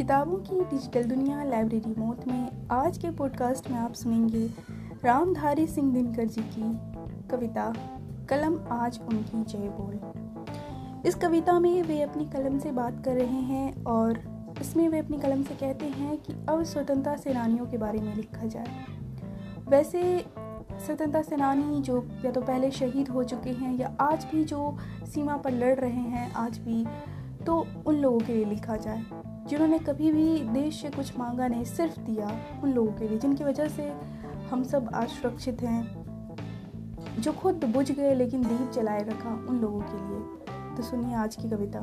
किताबों की डिजिटल दुनिया लाइब्रेरी मोत में आज के पॉडकास्ट में आप सुनेंगे रामधारी सिंह दिनकर जी की कविता, कलम आज उनकी जय बोल। इस कविता में वे अपनी कलम से बात कर रहे हैं और इसमें वे अपनी कलम से कहते हैं कि अब स्वतंत्रता सेनानियों के बारे में लिखा जाए। वैसे, स्वतंत्रता सेनानी जो या तो पहले शहीद हो चुके हैं या आज भी जो सीमा पर लड़ रहे हैं, आज भी तो उन लोगों के लिए लिखा जाए। जिन्होंने कभी भी देश से कुछ मांगा नहीं, सिर्फ़ दिया उन लोगों के लिए, जिनकी वजह से हम सब आज सुरक्षित हैं। जो खुद बुझ गए लेकिन दीप जलाए रखा उन लोगों के लिए। तो सुनिए आज की कविता।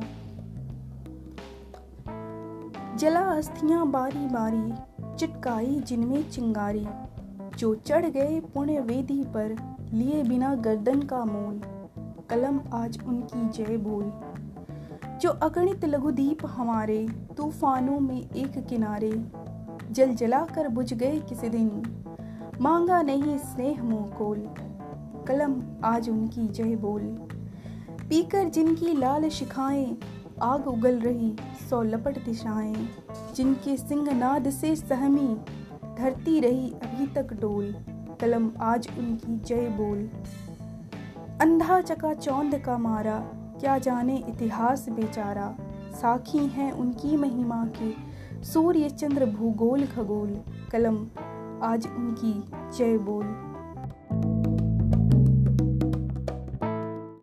जला अस्थियाँ बारी बारी, चिटकाई जिनमें चिंगारी। जो चढ़ गए पुण्य वेदी पर, लिए बिना गर्दन का मोल। कलम आज उनकी जय बोल। जो अगणित लघुदीप हमारे तूफानों में एक किनारे जल जला कर बुझ गए किसी दिन। मांगा नहीं स्नेह मोकोल कलम आज उनकी जय बोल। पीकर जिनकी लाल शिखाएँ, आग उगल रही सौ लपट दिशाएँ। जिनके सिंह नाद से सहमी धरती रही अभी तक डोल, कलम आज उनकी जय बोल। अंधा चका चौंद का मारा क्या जाने इतिहास बेचारा? साखी हैं उनकी महिमा के। सूर्य चंद्र भूगोल खगोल। कलम, आज उनकी जय बोल।